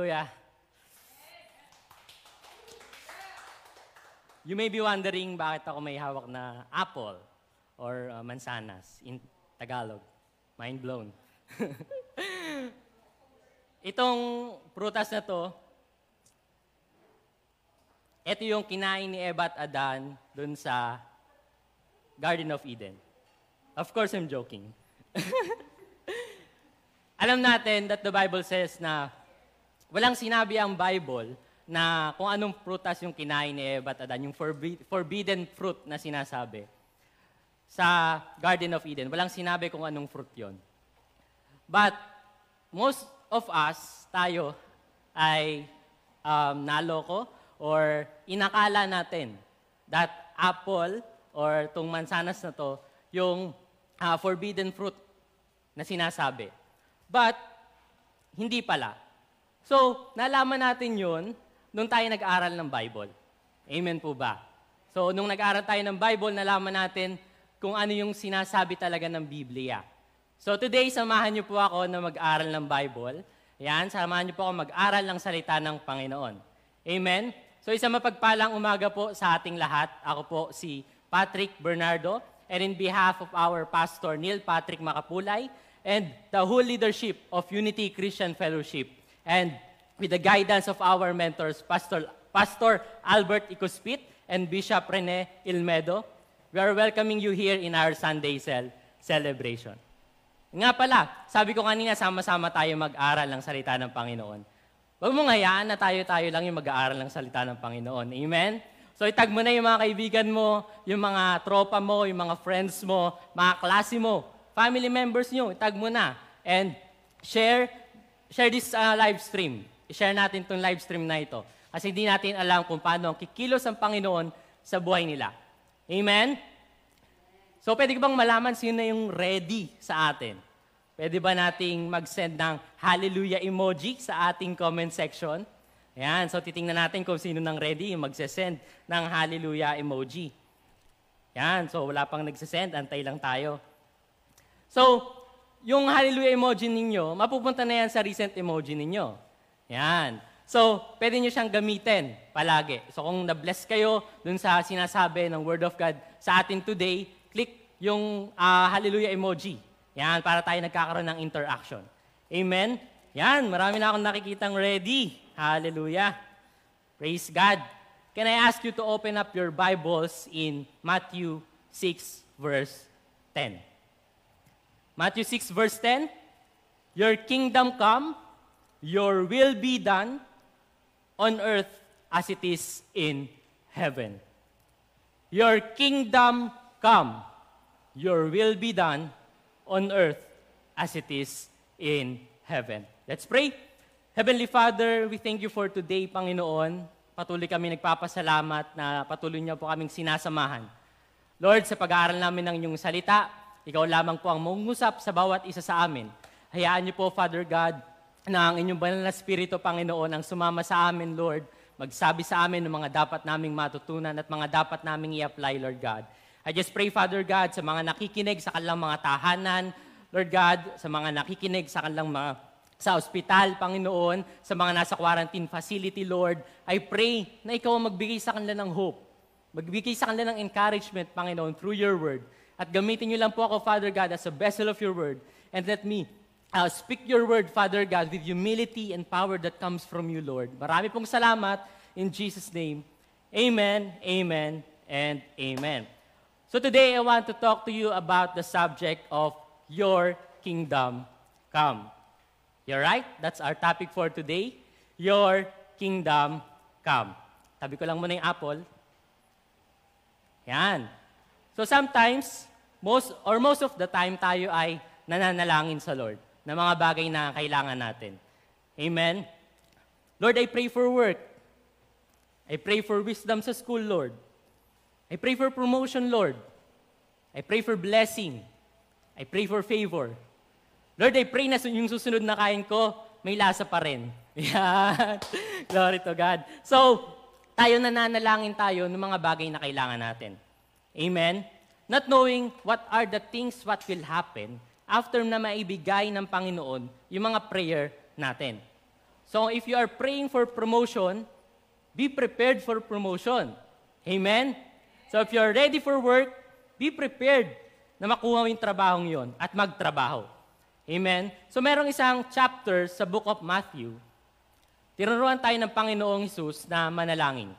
Hallelujah. You may be wondering bakit ako may hawak na apple or uh, mansanas in Tagalog. Mind blown. Itong prutas na to, ito yung kinain ni Eva at Adan dun sa Garden of Eden. Of course, I'm joking. Alam natin that the Bible says na walang sinabi ang Bible na kung anong prutas yung kinain ni Eva at Adan, yung forbi- forbidden fruit na sinasabi sa Garden of Eden. Walang sinabi kung anong fruit yon. But most of us, tayo, ay um, naloko or inakala natin that apple or tong mansanas na to, yung uh, forbidden fruit na sinasabi. But, hindi pala. So, nalaman natin yun nung tayo nag-aral ng Bible. Amen po ba? So, nung nag-aral tayo ng Bible, nalaman natin kung ano yung sinasabi talaga ng Biblia. So, today, samahan niyo po ako na mag-aral ng Bible. Yan, samahan niyo po ako mag-aral ng salita ng Panginoon. Amen? So isang mapagpalang umaga po sa ating lahat. Ako po si Patrick Bernardo. And in behalf of our pastor Neil Patrick Makapulay and the whole leadership of Unity Christian Fellowship and with the guidance of our mentors, Pastor, Pastor Albert Ikuspit and Bishop Rene Ilmedo, we are welcoming you here in our Sunday cel- celebration. Nga pala, sabi ko kanina, sama-sama tayo mag-aral ng salita ng Panginoon. Huwag mong hayaan na tayo-tayo lang yung mag-aaral ng salita ng Panginoon. Amen? So itag mo na yung mga kaibigan mo, yung mga tropa mo, yung mga friends mo, mga klase mo, family members nyo, itag mo na. And share, share this uh, live stream. I-share natin itong live stream na ito. Kasi hindi natin alam kung paano ang kikilos ang Panginoon sa buhay nila. Amen? So pwede bang malaman sino yung ready sa atin? Pwede ba nating mag-send ng hallelujah emoji sa ating comment section? Ayan, so titingnan natin kung sino nang ready mag-send ng hallelujah emoji. Yan, so wala pang nag-send, antay lang tayo. So, yung hallelujah emoji ninyo, mapupunta na yan sa recent emoji ninyo. Yan. So, pwede nyo siyang gamitin palagi. So, kung na-bless kayo dun sa sinasabi ng Word of God sa atin today, click yung uh, hallelujah emoji. Yan, para tayo nagkakaroon ng interaction. Amen? Yan, marami na akong nakikitang ready. Hallelujah. Praise God. Can I ask you to open up your Bibles in Matthew 6, verse 10? Matthew 6, verse 10. Your kingdom come, your will be done on earth as it is in heaven. Your kingdom come, your will be done on earth as it is in heaven. Let's pray. Heavenly Father, we thank you for today, Panginoon. Patuloy kami nagpapasalamat na patuloy niyo po kaming sinasamahan. Lord, sa pag-aaral namin ng inyong salita, ikaw lamang po ang mungusap sa bawat isa sa amin. Hayaan niyo po, Father God, na ang inyong banal na Espiritu, Panginoon, ang sumama sa amin, Lord, magsabi sa amin ng mga dapat naming matutunan at mga dapat naming i-apply, Lord God. I just pray, Father God, sa mga nakikinig sa kanilang mga tahanan, Lord God, sa mga nakikinig sa kanilang mga sa ospital, Panginoon, sa mga nasa quarantine facility, Lord, I pray na ikaw ang magbigay sa kanila ng hope. Magbigay sa kanila ng encouragement, Panginoon, through your word. At gamitin niyo lang po ako, Father God, as a vessel of your word. And let me uh, speak your word, Father God, with humility and power that comes from you, Lord. Marami pong salamat in Jesus' name. Amen, amen, and amen. So today, I want to talk to you about the subject of your kingdom come. You're right? That's our topic for today. Your kingdom come. Tabi ko lang muna yung apple. Yan. So sometimes, most or most of the time tayo ay nananalangin sa Lord na mga bagay na kailangan natin. Amen? Lord, I pray for work. I pray for wisdom sa school, Lord. I pray for promotion, Lord. I pray for blessing. I pray for favor. Lord, I pray na yung susunod na kain ko, may lasa pa rin. Yan. Glory to God. So, tayo nananalangin tayo ng mga bagay na kailangan natin. Amen? Not knowing what are the things what will happen after na maibigay ng Panginoon yung mga prayer natin. So if you are praying for promotion, be prepared for promotion. Amen? So if you are ready for work, be prepared na makuha mo yung trabahong yon at magtrabaho. Amen? So merong isang chapter sa book of Matthew. Tinuruan tayo ng Panginoong Hesus na manalangin.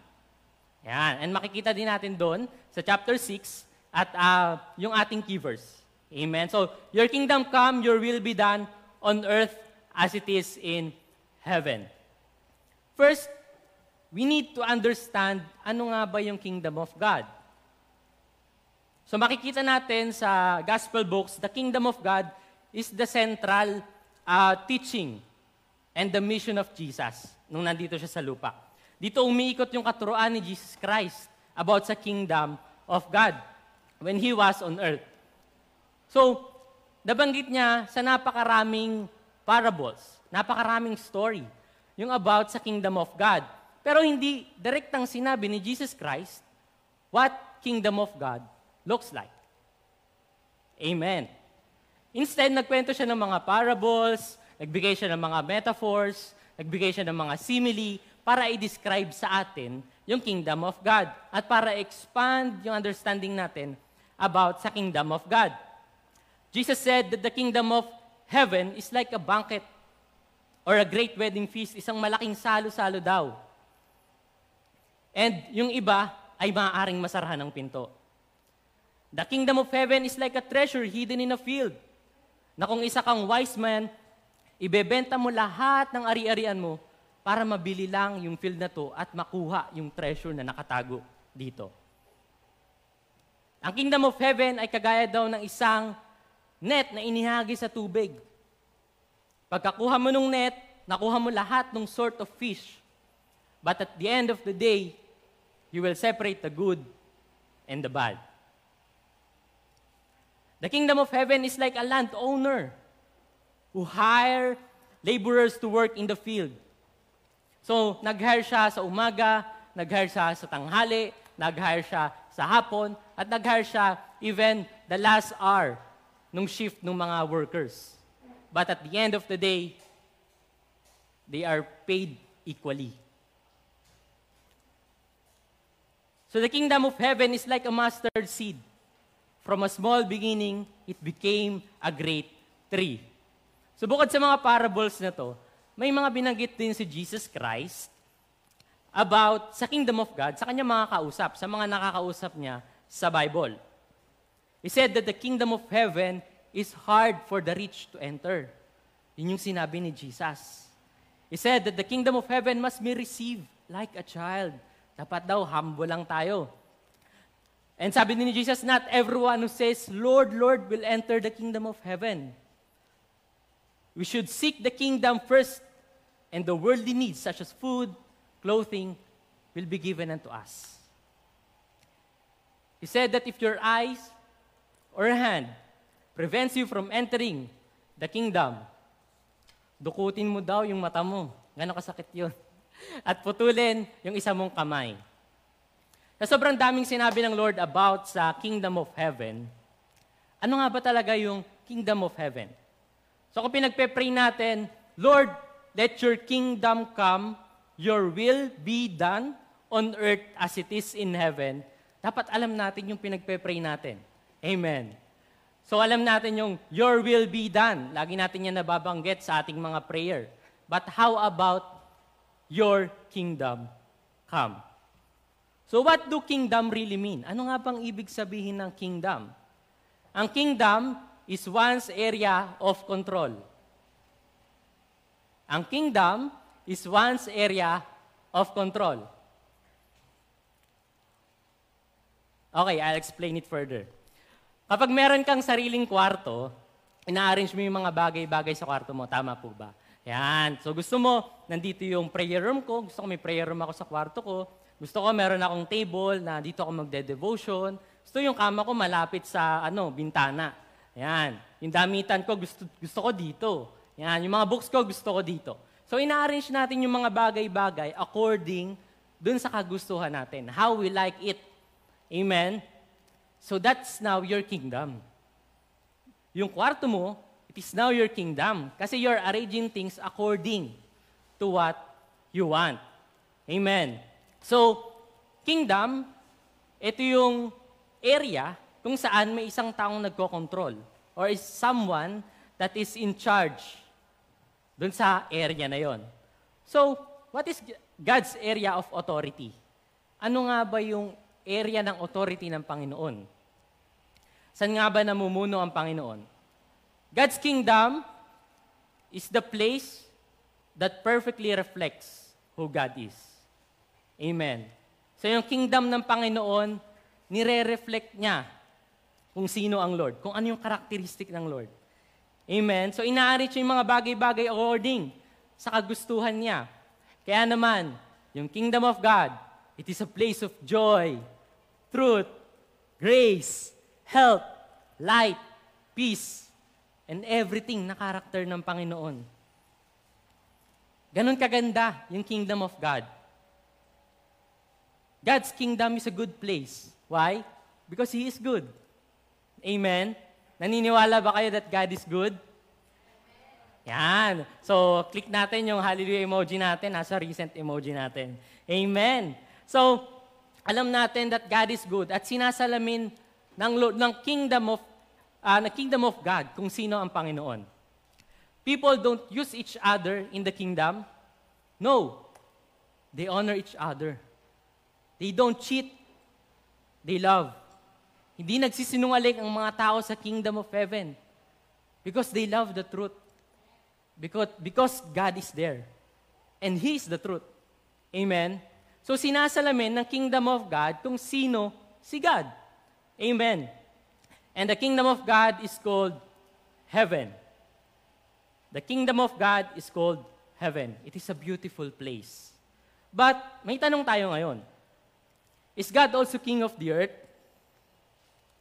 Yan. And makikita din natin doon sa chapter 6 at uh, yung ating key verse. Amen? So, your kingdom come, your will be done on earth as it is in heaven. First, we need to understand ano nga ba yung kingdom of God. So makikita natin sa gospel books, the kingdom of God is the central uh, teaching and the mission of Jesus nung nandito siya sa lupa. Dito umiikot yung katuruan ni Jesus Christ about sa kingdom of God when He was on earth. So, nabanggit niya sa napakaraming parables Napakaraming story yung about sa kingdom of God. Pero hindi direktang sinabi ni Jesus Christ what kingdom of God looks like. Amen. Instead, nagkwento siya ng mga parables, nagbigay siya ng mga metaphors, nagbigay siya ng mga simile para i-describe sa atin yung kingdom of God at para expand yung understanding natin about sa kingdom of God. Jesus said that the kingdom of heaven is like a banquet or a great wedding feast, isang malaking salo-salo daw. And yung iba ay maaaring masarahan ng pinto. The kingdom of heaven is like a treasure hidden in a field. Na kung isa kang wise man, ibebenta mo lahat ng ari-arian mo para mabili lang yung field na to at makuha yung treasure na nakatago dito. Ang kingdom of heaven ay kagaya daw ng isang net na inihagi sa tubig. Pagkakuha mo ng net, nakuha mo lahat ng sort of fish. But at the end of the day, you will separate the good and the bad. The kingdom of heaven is like a landowner who hire laborers to work in the field. So, nag-hire siya sa umaga, nag-hire siya sa tanghali, nag-hire siya sa hapon, at nag-hire siya even the last hour ng shift ng mga workers. But at the end of the day, they are paid equally. So the kingdom of heaven is like a mustard seed. From a small beginning, it became a great tree. So bukod sa mga parables na to, may mga binanggit din si Jesus Christ about sa kingdom of God, sa kanya mga kausap, sa mga nakakausap niya sa Bible. He said that the kingdom of heaven is hard for the rich to enter. Yun yung sinabi ni Jesus. He said that the kingdom of heaven must be received like a child. Dapat daw, humble lang tayo. And sabi ni Jesus, not everyone who says, Lord, Lord, will enter the kingdom of heaven. We should seek the kingdom first, and the worldly needs, such as food, clothing, will be given unto us. He said that if your eyes or hand prevents you from entering the kingdom, dukutin mo daw yung mata mo. Gano'ng kasakit yun. At putulin yung isa mong kamay. Sa sobrang daming sinabi ng Lord about sa kingdom of heaven, ano nga ba talaga yung kingdom of heaven? So kung pinagpe-pray natin, Lord, let your kingdom come, your will be done on earth as it is in heaven, dapat alam natin yung pinagpe-pray natin. Amen. So alam natin yung your will be done. Lagi natin yan nababanggit sa ating mga prayer. But how about your kingdom come? So what do kingdom really mean? Ano nga bang ibig sabihin ng kingdom? Ang kingdom is one's area of control. Ang kingdom is one's area of control. Okay, I'll explain it further. Kapag meron kang sariling kwarto, ina-arrange mo yung mga bagay-bagay sa kwarto mo. Tama po ba? Yan. So gusto mo, nandito yung prayer room ko. Gusto ko may prayer room ako sa kwarto ko. Gusto ko meron akong table na dito ako magde-devotion. Gusto yung kama ko malapit sa ano, bintana. Yan. Yung damitan ko gusto, gusto ko dito. Yan. Yung mga books ko gusto ko dito. So ina-arrange natin yung mga bagay-bagay according dun sa kagustuhan natin. How we like it. Amen? So that's now your kingdom. Yung kwarto mo, it is now your kingdom. Kasi you're arranging things according to what you want. Amen. So, kingdom, ito yung area kung saan may isang taong nagko-control or is someone that is in charge dun sa area na yon. So, what is God's area of authority? Ano nga ba yung area ng authority ng Panginoon? Saan nga ba namumuno ang Panginoon? God's kingdom is the place that perfectly reflects who God is. Amen. So yung kingdom ng Panginoon, nire-reflect niya kung sino ang Lord, kung ano yung karakteristik ng Lord. Amen. So inaari siya yung mga bagay-bagay according sa kagustuhan niya. Kaya naman, yung kingdom of God, it is a place of joy, truth, grace, health, light, peace, and everything na karakter ng Panginoon. Ganon kaganda yung kingdom of God. God's kingdom is a good place. Why? Because He is good. Amen? Naniniwala ba kayo that God is good? Yan. So, click natin yung hallelujah emoji natin. Nasa recent emoji natin. Amen. So, alam natin that God is good at sinasalamin ng, ng kingdom of uh, ng kingdom of God kung sino ang Panginoon. People don't use each other in the kingdom. No. They honor each other. They don't cheat. They love. Hindi nagsisinungaling ang mga tao sa kingdom of heaven because they love the truth. Because, because God is there. And He is the truth. Amen? So sinasalamin ng kingdom of God kung sino si God. Amen. And the kingdom of God is called heaven. The kingdom of God is called heaven. It is a beautiful place. But may tanong tayo ngayon. Is God also king of the earth?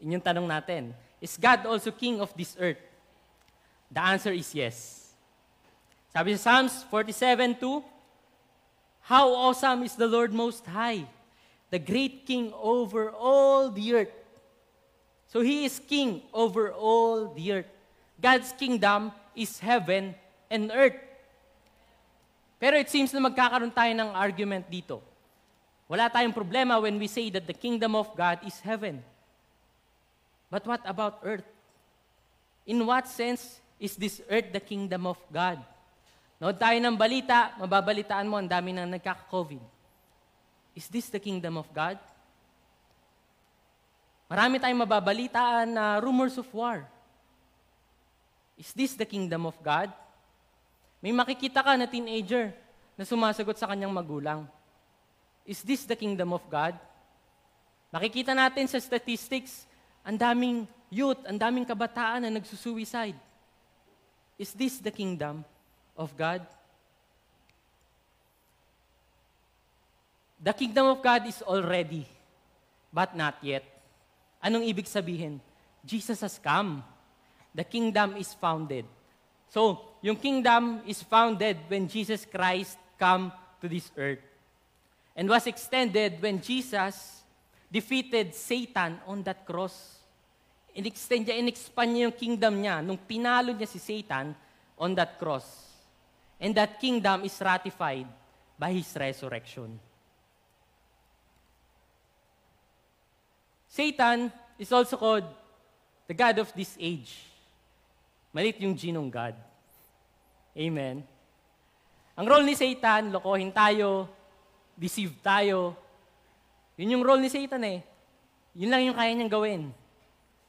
Yun tanong natin. Is God also king of this earth? The answer is yes. Sabi sa Psalms 47:2, How awesome is the Lord Most High, the great King over all the earth. So He is King over all the earth. God's kingdom is heaven and earth. Pero it seems na magkakaroon tayo ng argument dito. Wala tayong problema when we say that the kingdom of God is heaven. But what about earth? In what sense is this earth the kingdom of God? Nood tayo ng balita, mababalitaan mo, ang dami nang nagkaka-COVID. Is this the kingdom of God? Marami tayong mababalitaan na rumors of war. Is this the kingdom of God? May makikita ka na teenager na sumasagot sa kanyang magulang. Is this the kingdom of God? Makikita natin sa statistics, ang daming youth, ang daming kabataan na nagsusuicide. Is this the kingdom of God? The kingdom of God is already, but not yet. Anong ibig sabihin? Jesus has come. The kingdom is founded. So, yung kingdom is founded when Jesus Christ come to this earth. And was extended when Jesus defeated Satan on that cross. In-extend niya, in-expand niya yung kingdom niya nung pinalo niya si Satan on that cross. And that kingdom is ratified by His resurrection. Satan is also called the God of this age. Malit yung ginong God. Amen. Ang role ni Satan, lokohin tayo, deceive tayo, yun yung role ni Satan eh. Yun lang yung kaya niyang gawin.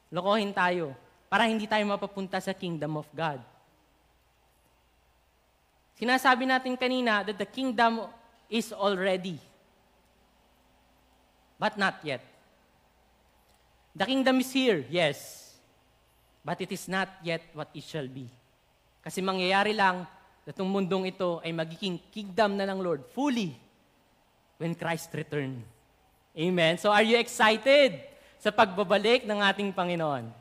Lokohin tayo para hindi tayo mapapunta sa kingdom of God. Sinasabi natin kanina that the kingdom is already, but not yet. The kingdom is here, yes, but it is not yet what it shall be. Kasi mangyayari lang na itong mundong ito ay magiging kingdom na ng Lord fully when Christ return. Amen. So are you excited sa pagbabalik ng ating Panginoon?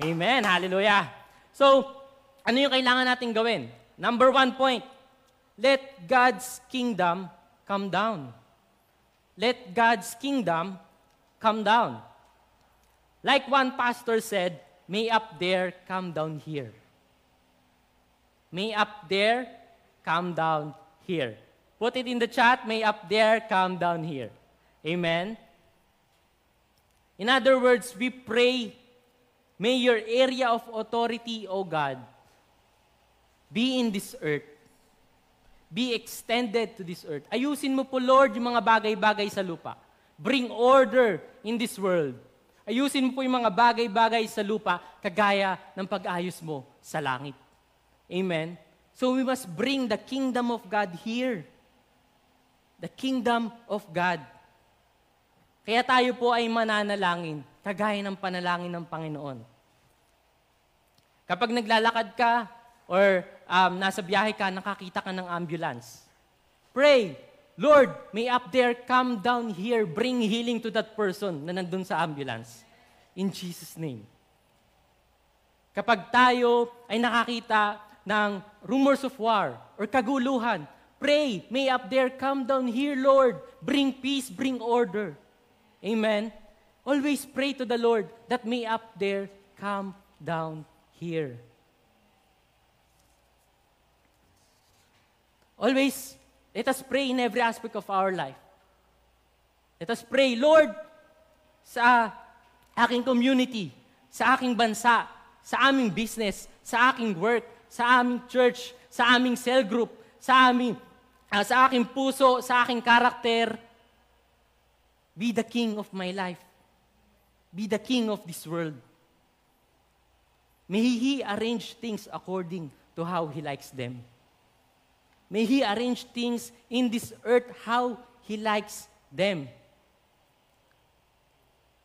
Amen. Hallelujah. So, ano yung kailangan natin gawin? Number one point, let God's kingdom come down. Let God's kingdom come down. Like one pastor said, may up there come down here. May up there come down here. Put it in the chat, may up there, come down here. Amen? In other words, we pray, may your area of authority, O God, be in this earth. Be extended to this earth. Ayusin mo po, Lord, yung mga bagay-bagay sa lupa. Bring order in this world. Ayusin mo po yung mga bagay-bagay sa lupa, kagaya ng pag-ayos mo sa langit. Amen? So we must bring the kingdom of God here. The kingdom of God. Kaya tayo po ay mananalangin, kagaya ng panalangin ng Panginoon. Kapag naglalakad ka or um, nasa biyahe ka, nakakita ka ng ambulance. Pray, Lord, may up there come down here, bring healing to that person na nandun sa ambulance. In Jesus' name. Kapag tayo ay nakakita ng rumors of war or kaguluhan, pray, may up there come down here, Lord, bring peace, bring order. Amen? Always pray to the Lord that may up there come down here. Always, let us pray in every aspect of our life. Let us pray, Lord, sa aking community, sa aking bansa, sa aming business, sa aking work, sa aming church, sa aming cell group, sa aming uh, sa aking puso, sa aking karakter. Be the king of my life. Be the king of this world. May He arrange things according to how He likes them. May He arrange things in this earth how He likes them.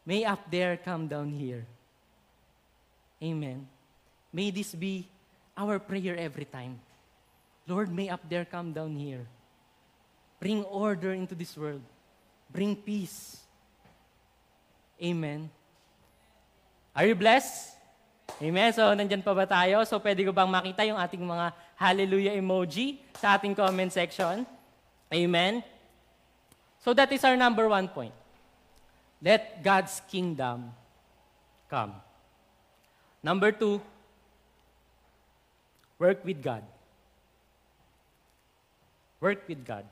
May up there come down here. Amen. May this be our prayer every time. Lord, may up there come down here. Bring order into this world. Bring peace. Amen. Are you blessed? Amen. So, nandyan pa ba tayo? So, pwede ko bang makita yung ating mga hallelujah emoji sa ating comment section? Amen. So, that is our number one point. Let God's kingdom come. Number two, work with God. Work with God.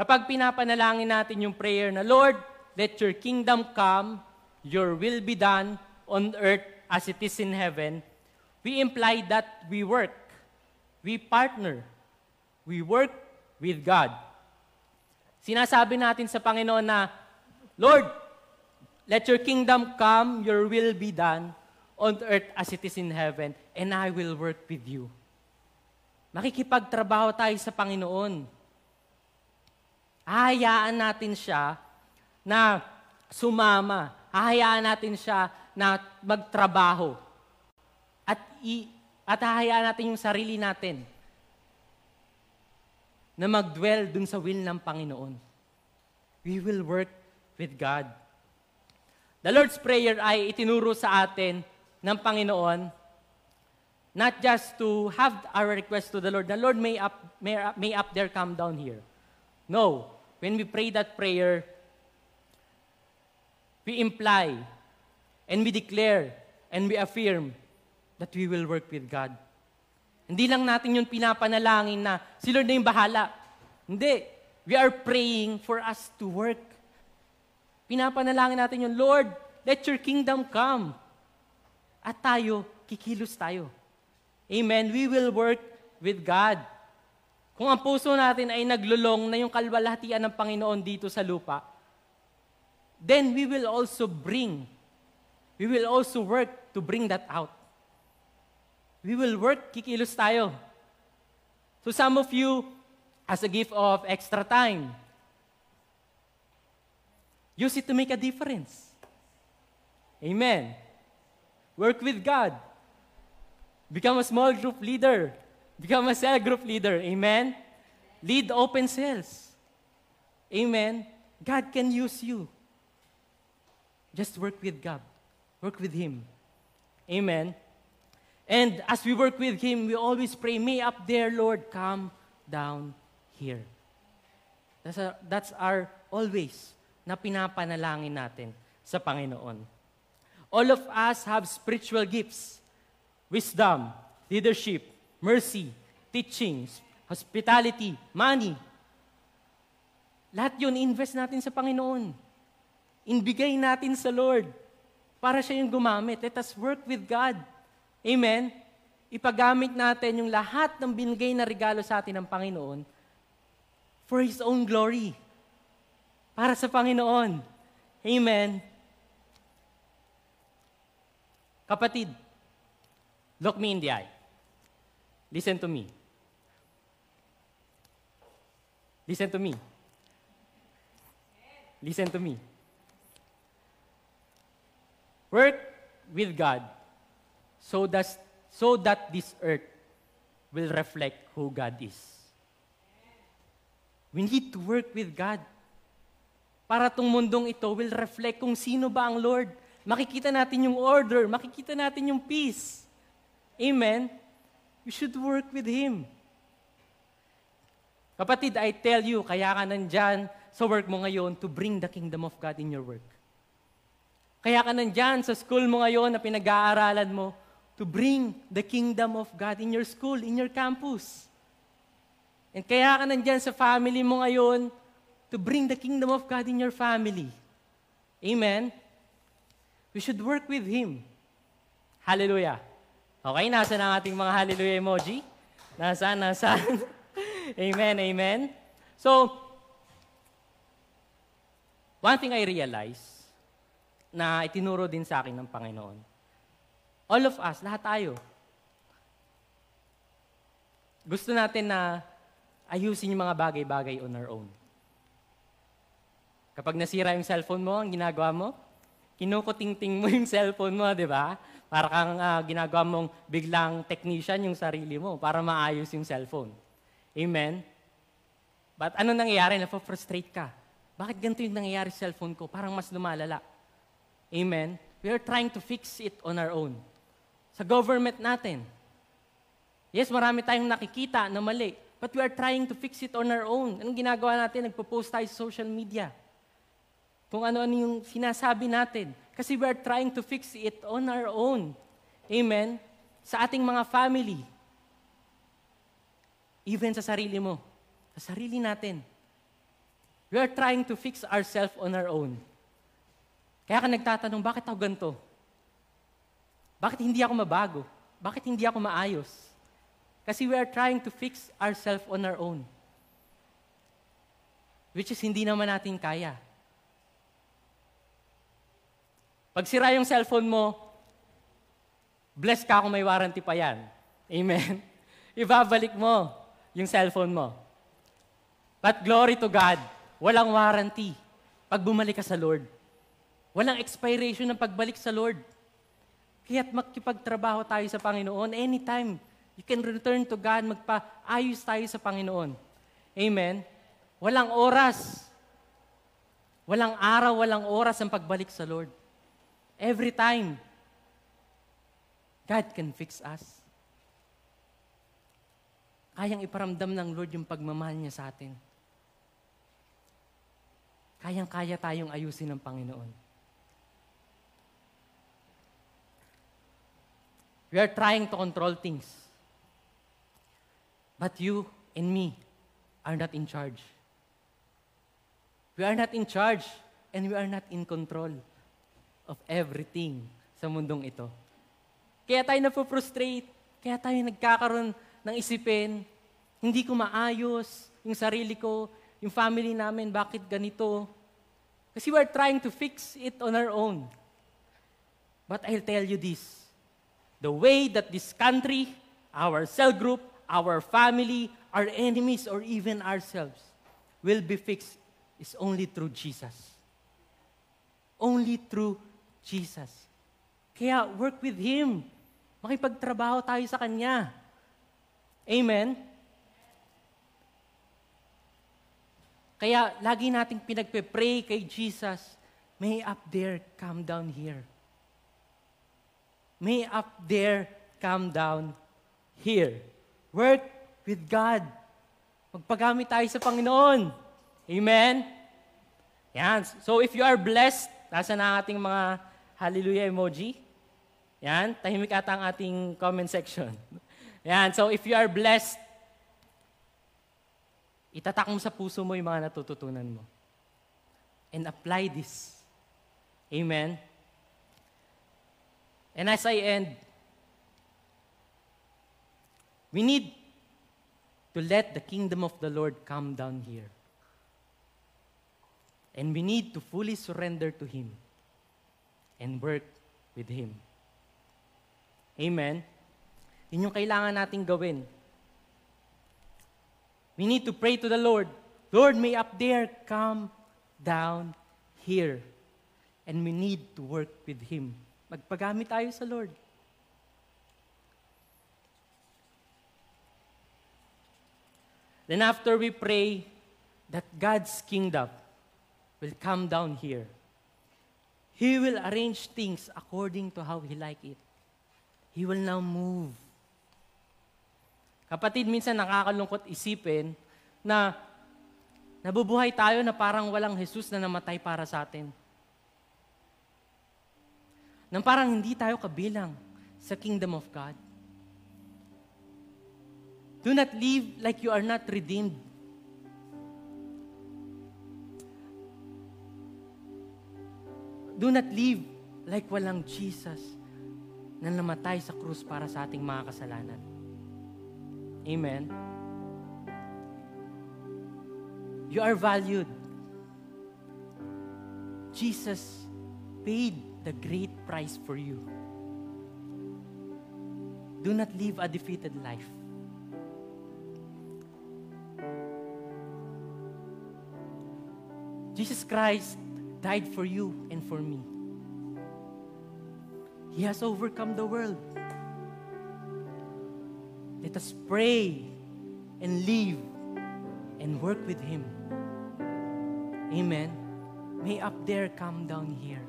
Kapag pinapanalangin natin yung prayer na, Lord, let your kingdom come, your will be done on earth as it is in heaven, we imply that we work, we partner, we work with God. Sinasabi natin sa Panginoon na, Lord, let your kingdom come, your will be done on earth as it is in heaven, and I will work with you. Makikipagtrabaho tayo sa Panginoon. Hahayaan natin siya na sumama. Hahayaan natin siya na magtrabaho. At, i, at hahayaan natin yung sarili natin na mag-dwell dun sa will ng Panginoon. We will work with God. The Lord's Prayer ay itinuro sa atin ng Panginoon not just to have our request to the Lord, the Lord may up, may, may up there come down here. No. When we pray that prayer, we imply And we declare and we affirm that we will work with God. Hindi lang natin yung pinapanalangin na si Lord na yung bahala. Hindi. We are praying for us to work. Pinapanalangin natin yung, Lord, let your kingdom come. At tayo, kikilos tayo. Amen. We will work with God. Kung ang puso natin ay naglulong na yung kalwalhatian ng Panginoon dito sa lupa, then we will also bring we will also work to bring that out. We will work, kikilos tayo. So some of you, as a gift of extra time, use it to make a difference. Amen. Work with God. Become a small group leader. Become a cell group leader. Amen. Lead open cells. Amen. God can use you. Just work with God. Work with Him. Amen. And as we work with Him, we always pray, May up there, Lord, come down here. That's, a, that's our always na pinapanalangin natin sa Panginoon. All of us have spiritual gifts, wisdom, leadership, mercy, teachings, hospitality, money. Lahat yun, invest natin sa Panginoon. Inbigay natin sa Lord para siya yung gumamit. Let us work with God. Amen? Ipagamit natin yung lahat ng binigay na regalo sa atin ng Panginoon for His own glory. Para sa Panginoon. Amen? Kapatid, look me in the eye. Listen to me. Listen to me. Listen to me. Work with God so that, so that this earth will reflect who God is. We need to work with God. Para tong mundong ito will reflect kung sino ba ang Lord. Makikita natin yung order, makikita natin yung peace. Amen? You should work with Him. Kapatid, I tell you, kaya ka nandyan sa work mo ngayon to bring the kingdom of God in your work. Kaya ka nandyan sa school mo ngayon na pinag-aaralan mo to bring the kingdom of God in your school, in your campus. And kaya ka nandyan sa family mo ngayon to bring the kingdom of God in your family. Amen? We should work with Him. Hallelujah. Okay, nasa na ang ating mga hallelujah emoji? Nasaan, nasaan? amen, amen. So, one thing I realize, na itinuro din sa akin ng Panginoon. All of us, lahat tayo. Gusto natin na ayusin yung mga bagay-bagay on our own. Kapag nasira yung cellphone mo, ang ginagawa mo, kinukuting-ting mo yung cellphone mo, di ba? Para kang uh, ginagawa mong biglang technician yung sarili mo para maayos yung cellphone. Amen? But ano nangyayari? Napo-frustrate ka. Bakit ganito yung nangyayari sa cellphone ko? Parang mas lumalala. Amen? We are trying to fix it on our own. Sa government natin. Yes, marami tayong nakikita na mali. But we are trying to fix it on our own. Anong ginagawa natin? Nagpo-post tayo sa social media. Kung ano-ano yung sinasabi natin. Kasi we are trying to fix it on our own. Amen? Sa ating mga family. Even sa sarili mo. Sa sarili natin. We are trying to fix ourselves on our own. Kaya ka nagtatanong, bakit ako ganito? Bakit hindi ako mabago? Bakit hindi ako maayos? Kasi we are trying to fix ourselves on our own. Which is hindi naman natin kaya. Pag sira yung cellphone mo, bless ka kung may warranty pa yan. Amen? Ibabalik mo yung cellphone mo. But glory to God, walang warranty pag bumalik ka sa Lord. Walang expiration ng pagbalik sa Lord. Kaya't makipagtrabaho tayo sa Panginoon anytime. You can return to God, magpaayos tayo sa Panginoon. Amen? Walang oras. Walang araw, walang oras ang pagbalik sa Lord. Every time, God can fix us. Kayang iparamdam ng Lord yung pagmamahal niya sa atin. Kayang-kaya tayong ayusin ng Panginoon. We are trying to control things. But you and me are not in charge. We are not in charge and we are not in control of everything sa mundong ito. Kaya tayo napo-frustrate, kaya tayo nagkakaroon ng isipin, hindi ko maayos yung sarili ko, yung family namin, bakit ganito? Kasi we are trying to fix it on our own. But I'll tell you this, the way that this country, our cell group, our family, our enemies, or even ourselves will be fixed is only through Jesus. Only through Jesus. Kaya work with Him. Makipagtrabaho tayo sa Kanya. Amen? Kaya lagi nating pinagpe-pray kay Jesus, may up there, come down here. May up there, come down here. Work with God. Magpagamit tayo sa Panginoon. Amen? Yan. So if you are blessed, nasa na ating mga hallelujah emoji. Yan. Tahimik ata ang ating comment section. Yan. So if you are blessed, itatak mo sa puso mo yung mga natututunan mo. And apply this. Amen? And as I end, we need to let the kingdom of the Lord come down here. And we need to fully surrender to Him and work with Him. Amen? Yun yung kailangan nating gawin. We need to pray to the Lord. Lord, may up there come down here. And we need to work with Him. Magpagamit tayo sa Lord. Then after we pray that God's kingdom will come down here, He will arrange things according to how He like it. He will now move. Kapatid, minsan nakakalungkot isipin na nabubuhay tayo na parang walang Jesus na namatay para sa atin. Nang parang hindi tayo kabilang sa kingdom of God. Do not live like you are not redeemed. Do not live like walang Jesus na namatay sa krus para sa ating mga kasalanan. Amen. You are valued. Jesus paid the great price for you. Do not live a defeated life. Jesus Christ died for you and for me. He has overcome the world. Let us pray and live and work with Him. Amen. May up there come down here.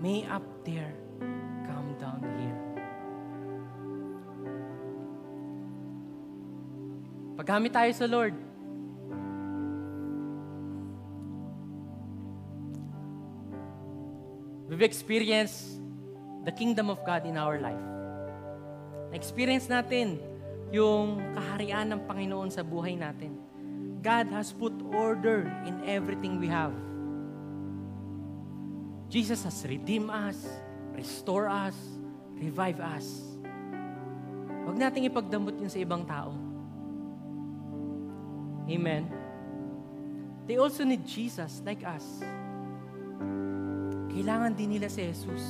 May up there come down here. Paggamit tayo sa Lord, we've experienced the kingdom of God in our life. Na-experience natin yung kaharian ng Panginoon sa buhay natin. God has put order in everything we have. Jesus has redeemed us, restore us, revive us. Huwag nating ipagdamot yun sa ibang tao. Amen. They also need Jesus like us. Kailangan din nila si Jesus.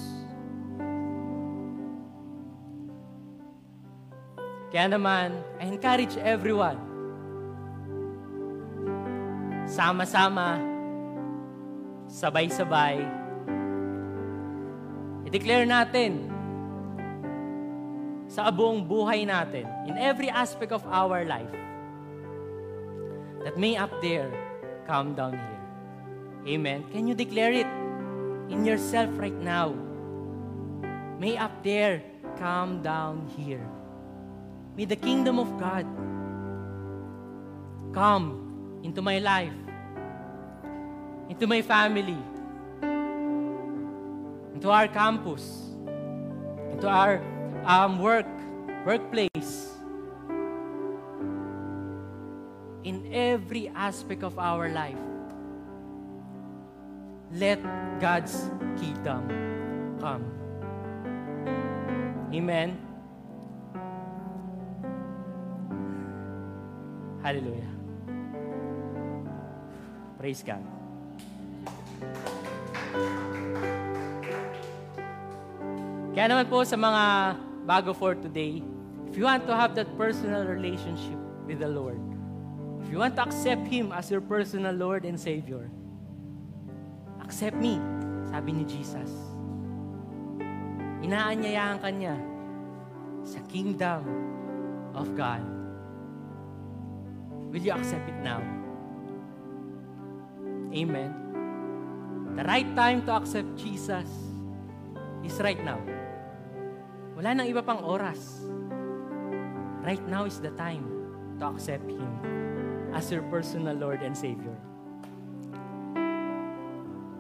Kaya naman, I encourage everyone, sama-sama, sabay-sabay, i-declare natin sa buong buhay natin, in every aspect of our life, that may up there come down here. Amen. Can you declare it in yourself right now? May up there come down here. May the kingdom of God come into my life, into my family, into our campus, into our um, work, workplace, in every aspect of our life. Let God's kingdom come. Amen. Hallelujah. Praise God. Kaya naman po sa mga bago for today, if you want to have that personal relationship with the Lord, if you want to accept Him as your personal Lord and Savior, accept me, sabi ni Jesus. Inaanyayahan ka niya sa kingdom of God. Will you accept it now? Amen. The right time to accept Jesus is right now. Wala nang iba pang oras. Right now is the time to accept Him as your personal Lord and Savior.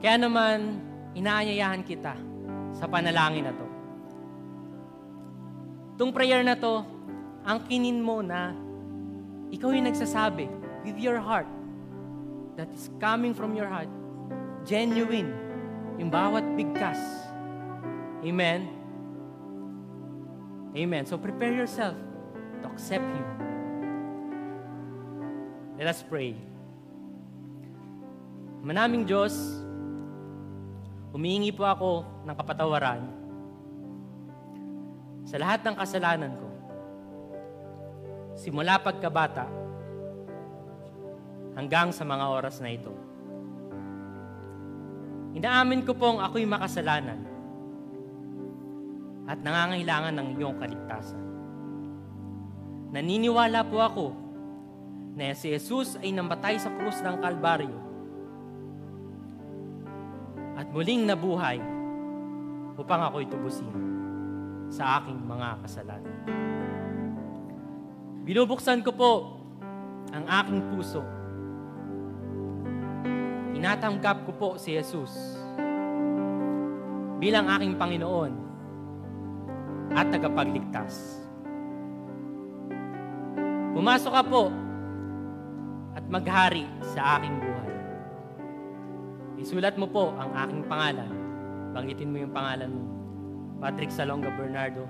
Kaya naman, inaanyayahan kita sa panalangin na to. Itong prayer na to, ang kinin mo na ikaw yung nagsasabi with your heart that is coming from your heart, genuine, yung bawat bigkas. Amen? Amen. So prepare yourself to accept Him. Let us pray. Manaming Diyos, humihingi po ako ng kapatawaran sa lahat ng kasalanan ko. Simula pagkabata hanggang sa mga oras na ito. Inaamin ko pong ako'y makasalanan at nangangailangan ng iyong kaligtasan. Naniniwala po ako na si Jesus ay namatay sa krus ng Kalbaryo at muling nabuhay upang ako'y tubusin sa aking mga kasalanan. Binubuksan ko po ang aking puso. Tinatanggap ko po si Jesus bilang aking Panginoon at tagapagligtas. Pumasok ka po at maghari sa aking buhay. Isulat mo po ang aking pangalan. Banggitin mo yung pangalan mo. Patrick Salonga Bernardo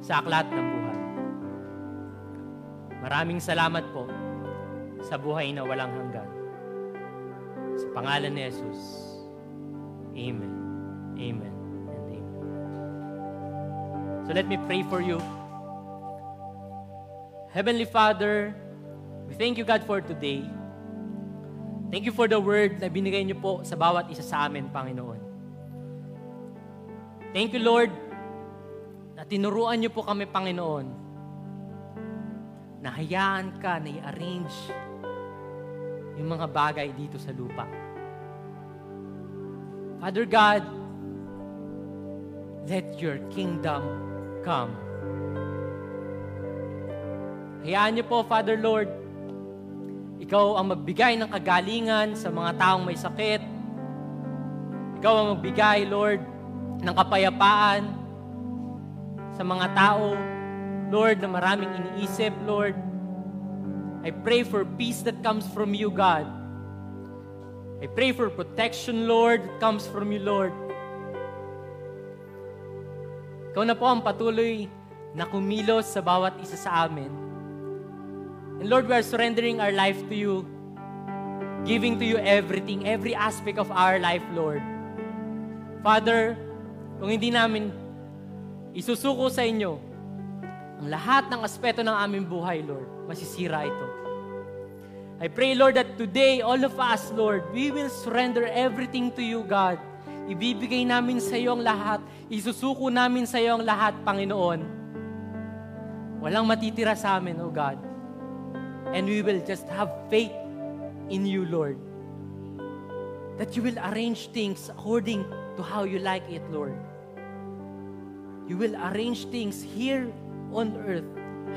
sa aklat ng buhay. Maraming salamat po sa buhay na walang hanggan. Sa pangalan ni Jesus. Amen. Amen. And amen. So let me pray for you. Heavenly Father, we thank you God for today. Thank you for the word na binigay niyo po sa bawat isa sa amin, Panginoon. Thank you, Lord, na tinuruan niyo po kami, Panginoon, na hayaan ka na i-arrange yung mga bagay dito sa lupa. Father God, let your kingdom come. Hayaan niyo po, Father Lord, ikaw ang magbigay ng kagalingan sa mga taong may sakit. Ikaw ang magbigay, Lord, ng kapayapaan sa mga tao, Lord, na maraming iniisip, Lord. I pray for peace that comes from you, God. I pray for protection, Lord, that comes from you, Lord. Ikaw na po ang patuloy na kumilos sa bawat isa sa amin. And Lord, we are surrendering our life to you, giving to you everything, every aspect of our life, Lord. Father, kung hindi namin isusuko sa inyo ang lahat ng aspeto ng aming buhay, Lord, masisira ito. I pray, Lord, that today, all of us, Lord, we will surrender everything to you, God. Ibibigay namin sa iyo ang lahat. Isusuko namin sa iyo ang lahat, Panginoon. Walang matitira sa amin, O God. And we will just have faith in you, Lord. That you will arrange things according to how you like it, Lord. You will arrange things here on earth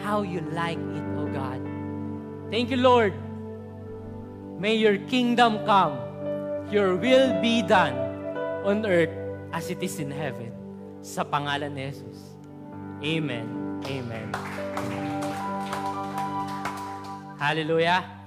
how you like it, O God. Thank you, Lord. May your kingdom come. Your will be done on earth as it is in heaven. Sa pangalan ni Jesus. Amen. Amen. Hallelujah.